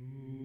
Mm.